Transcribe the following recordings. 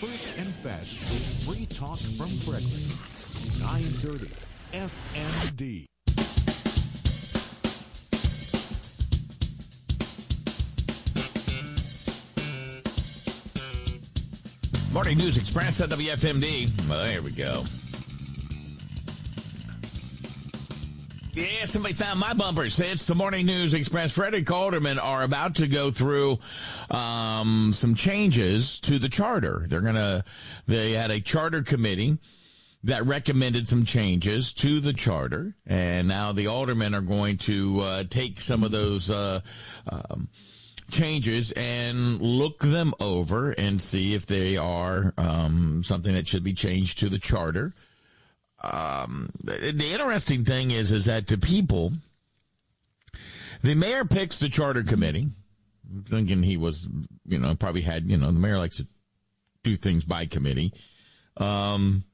First and Fast is Free Talk from Frederick. 930 FMD. Morning News Express at WFMD. Well, there we go. Yeah, somebody found my bumpers. It's the Morning News Express. Frederick Alderman are about to go through um, some changes to the charter. They're gonna. They had a charter committee that recommended some changes to the charter, and now the aldermen are going to uh, take some of those. Uh, um, changes and look them over and see if they are um, something that should be changed to the charter. Um, the, the interesting thing is, is that to people, the mayor picks the charter committee, thinking he was, you know, probably had, you know, the mayor likes to do things by committee. Um,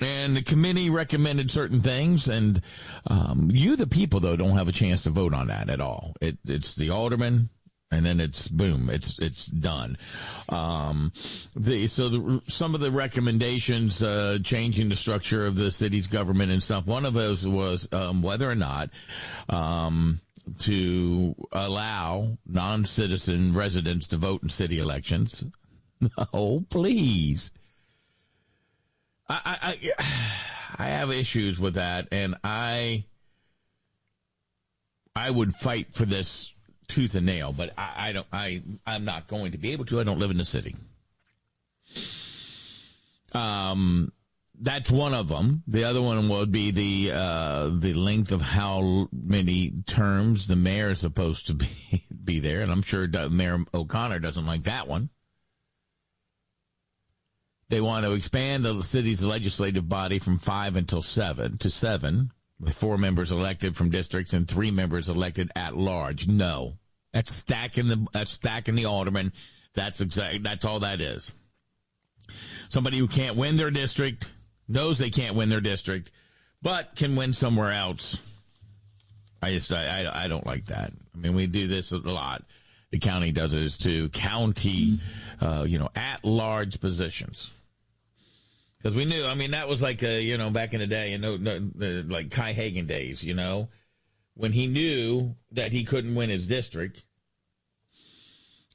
and the committee recommended certain things, and um, you, the people, though, don't have a chance to vote on that at all. It, it's the alderman, and then it's boom, it's it's done. Um, the so the, some of the recommendations uh, changing the structure of the city's government and stuff. One of those was um, whether or not. Um, to allow non-citizen residents to vote in city elections. Oh, please. I, I, I have issues with that, and I, I would fight for this tooth and nail, but I, I don't. I, I'm not going to be able to. I don't live in the city. Um, that's one of them. The other one would be the uh, the length of how many terms the mayor is supposed to be be there, and I'm sure Mayor O'Connor doesn't like that one. They want to expand the city's legislative body from five until seven to seven, with four members elected from districts and three members elected at large. No, that's stacking the that's stacking the alderman. That's exactly that's all that is. Somebody who can't win their district knows they can't win their district, but can win somewhere else. I just I, I, I don't like that. I mean, we do this a lot. The county does it too. County, uh, you know, at large positions. Because we knew, I mean, that was like, a, you know, back in the day, you know, like Kai Hagen days, you know, when he knew that he couldn't win his district.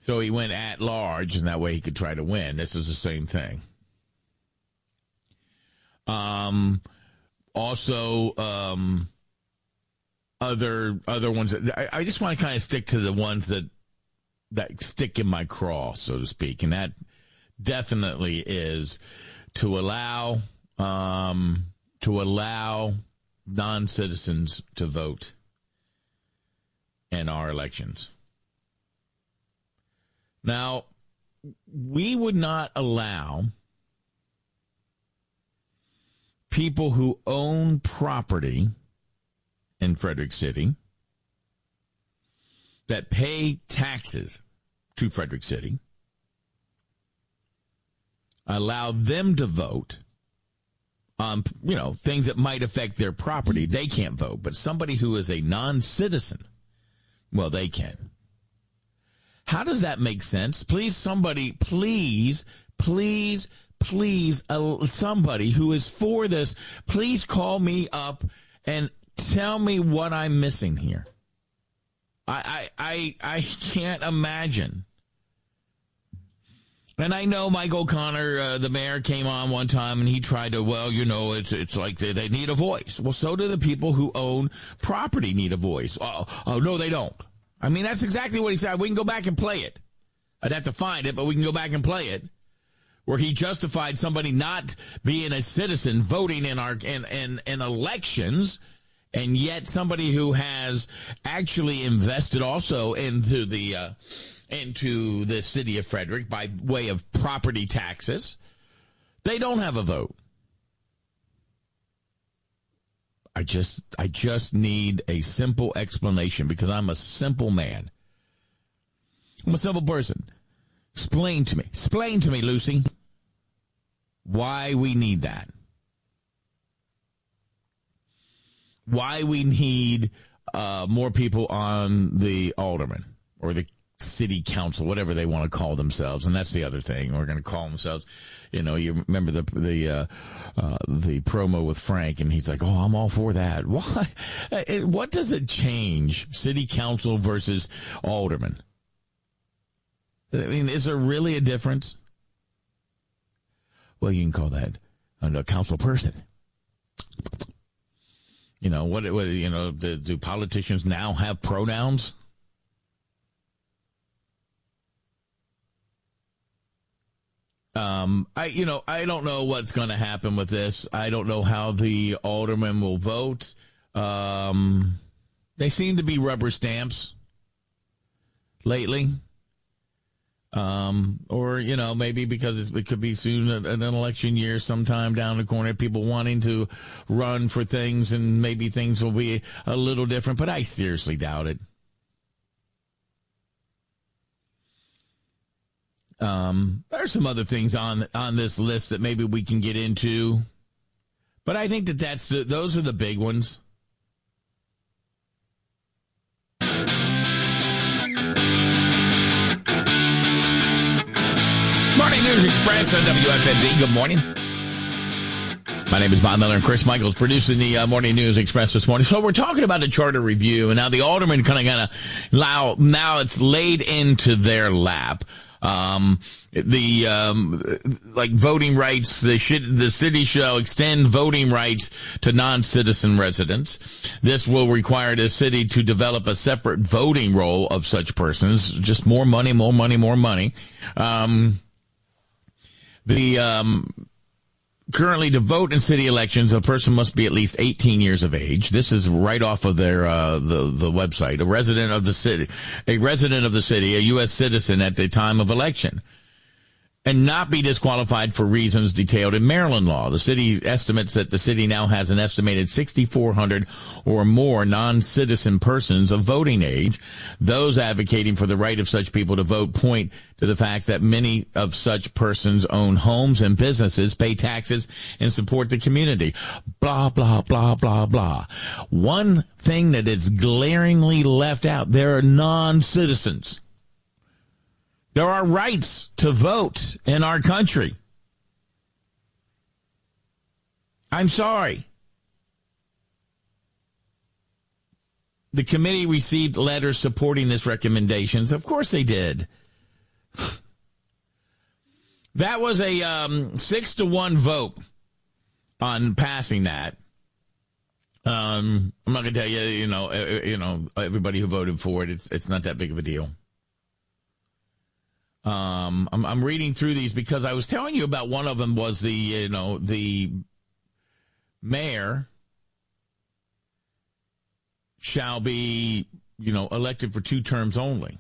So he went at large, and that way he could try to win. This is the same thing. Um, also, um, other other ones. I, I just want to kind of stick to the ones that that stick in my craw, so to speak, and that definitely is to allow um, to allow non citizens to vote in our elections. Now, we would not allow people who own property in Frederick City that pay taxes to Frederick City allow them to vote on, you know, things that might affect their property. They can't vote, but somebody who is a non-citizen, well, they can. How does that make sense? Please, somebody, please, please, please, uh, somebody who is for this, please call me up and tell me what I'm missing here. I, I, I, I can't imagine and I know Mike O'Connor, uh, the mayor, came on one time and he tried to, well, you know, it's it's like they, they need a voice. Well, so do the people who own property need a voice. Oh, oh, no, they don't. I mean, that's exactly what he said. We can go back and play it. I'd have to find it, but we can go back and play it. Where he justified somebody not being a citizen voting in our in in, in elections and yet somebody who has actually invested also into the uh, into the city of Frederick by way of property taxes, they don't have a vote. I just I just need a simple explanation because I'm a simple man. I'm a simple person. Explain to me. Explain to me, Lucy, why we need that. Why we need uh, more people on the alderman or the city council, whatever they want to call themselves, and that's the other thing. We're going to call themselves. You know, you remember the the uh, uh, the promo with Frank, and he's like, "Oh, I'm all for that." Why? What does it change? City council versus alderman. I mean, is there really a difference? Well, you can call that a council person. You know what? what you know? Do, do politicians now have pronouns? Um, I, you know, I don't know what's going to happen with this. I don't know how the aldermen will vote. Um, they seem to be rubber stamps lately. Um, or, you know, maybe because it could be soon an election year sometime down the corner, people wanting to run for things and maybe things will be a little different, but I seriously doubt it. Um, there's some other things on on this list that maybe we can get into, but I think that that's the, those are the big ones. Morning News Express on WFMD. Good morning. My name is Bob Miller and Chris Michaels producing the uh, Morning News Express this morning. So we're talking about the charter review, and now the aldermen kind of kind of now now it's laid into their lap. Um, the um, like voting rights, they should the city shall extend voting rights to non-citizen residents. This will require the city to develop a separate voting roll of such persons. Just more money, more money, more money. Um, the um, currently to vote in city elections, a person must be at least 18 years of age. This is right off of their uh, the the website. A resident of the city, a resident of the city, a U.S. citizen at the time of election and not be disqualified for reasons detailed in Maryland law. The city estimates that the city now has an estimated 6,400 or more non-citizen persons of voting age. Those advocating for the right of such people to vote point to the fact that many of such persons own homes and businesses, pay taxes, and support the community. Blah, blah, blah, blah, blah. One thing that is glaringly left out, there are non-citizens there are rights to vote in our country. I'm sorry. The committee received letters supporting this recommendations. Of course they did. that was a um, six to one vote on passing that. Um, I'm not to tell you, you know, you know, everybody who voted for it. It's it's not that big of a deal. Um, I'm, I'm reading through these because I was telling you about one of them was the you know the mayor shall be you know elected for two terms only.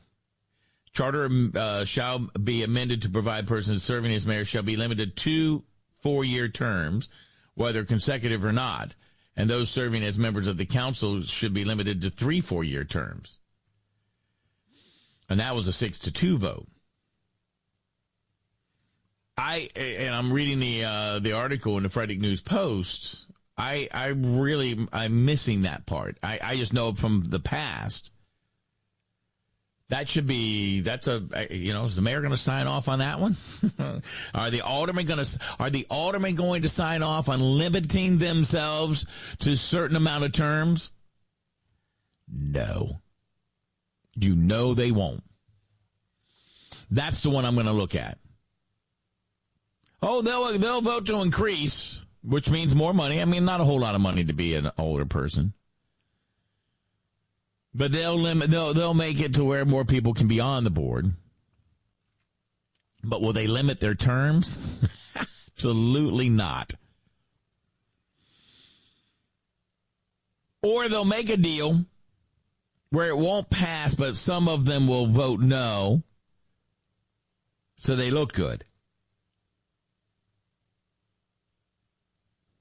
Charter uh, shall be amended to provide persons serving as mayor shall be limited to four year terms, whether consecutive or not, and those serving as members of the council should be limited to three four year terms. And that was a six to two vote. I and I'm reading the uh, the article in the Frederick News Post. I I really I'm missing that part. I I just know from the past. That should be that's a you know is the mayor going to sign off on that one? are the aldermen going to are the aldermen going to sign off on limiting themselves to a certain amount of terms? No. You know they won't. That's the one I'm going to look at. Oh, they'll they'll vote to increase, which means more money. I mean, not a whole lot of money to be an older person, but they'll limit. They'll they'll make it to where more people can be on the board. But will they limit their terms? Absolutely not. Or they'll make a deal where it won't pass, but some of them will vote no. So they look good.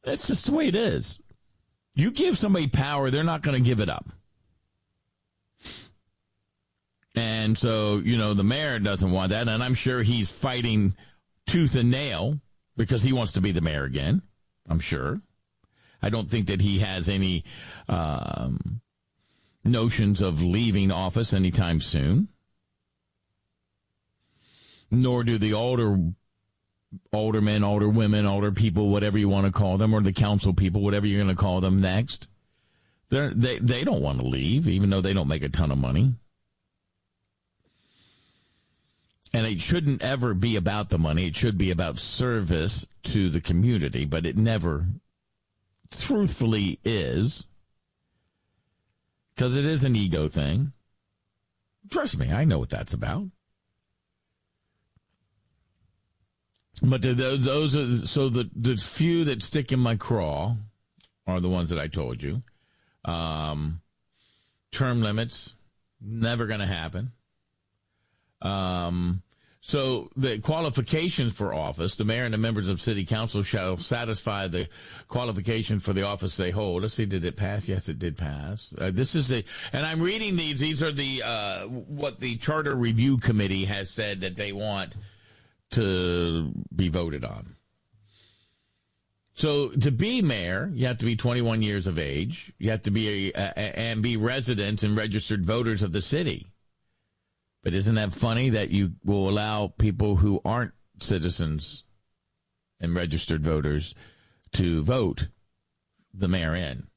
That's just the way it is. You give somebody power, they're not going to give it up. And so, you know, the mayor doesn't want that. And I'm sure he's fighting tooth and nail because he wants to be the mayor again. I'm sure. I don't think that he has any um, notions of leaving office anytime soon. nor do the older older men, older women, older people, whatever you want to call them, or the council people, whatever you're going to call them next. They're, they they don't want to leave, even though they don't make a ton of money. And it shouldn't ever be about the money. It should be about service to the community, but it never, truthfully, is. Because it is an ego thing. Trust me, I know what that's about. But those, are so the the few that stick in my craw are the ones that I told you. Um, term limits never going to happen. Um, so the qualifications for office, the mayor and the members of city council shall satisfy the qualification for the office they hold. Let's see, did it pass? Yes, it did pass. Uh, this is a, and I'm reading these. These are the uh, what the charter review committee has said that they want to be voted on. So to be mayor, you have to be 21 years of age. You have to be a, a, and be residents and registered voters of the city. But isn't that funny that you will allow people who aren't citizens and registered voters to vote the mayor in?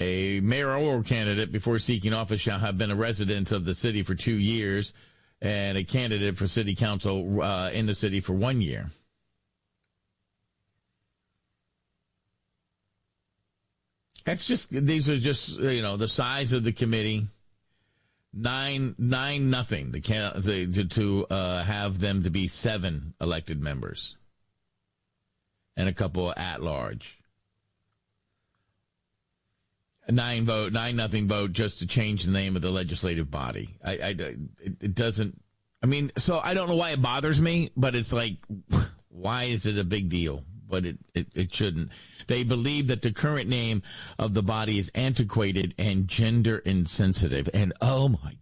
A mayoral candidate before seeking office shall have been a resident of the city for two years and a candidate for city council uh, in the city for one year. That's just these are just you know the size of the committee. Nine nine nothing. The to uh, have them to be seven elected members, and a couple at large. Nine vote, nine nothing vote, just to change the name of the legislative body. I, I it, it doesn't. I mean, so I don't know why it bothers me, but it's like, why is it a big deal? But it, it, it shouldn't. They believe that the current name of the body is antiquated and gender insensitive. And oh my.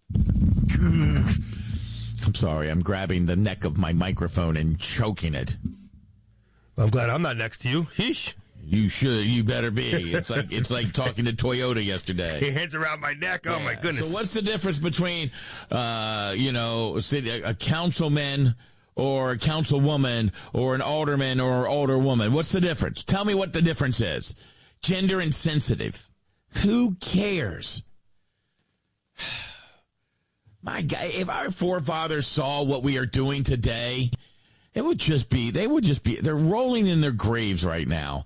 I'm sorry, I'm grabbing the neck of my microphone and choking it. I'm glad I'm not next to you. Heesh. You should. You better be. It's like it's like talking to Toyota yesterday. Hands around my neck. Oh my goodness. So what's the difference between, uh, you know, a councilman or a councilwoman or an alderman or older woman? What's the difference? Tell me what the difference is. Gender insensitive. Who cares? My God, if our forefathers saw what we are doing today, it would just be, they would just be, they're rolling in their graves right now.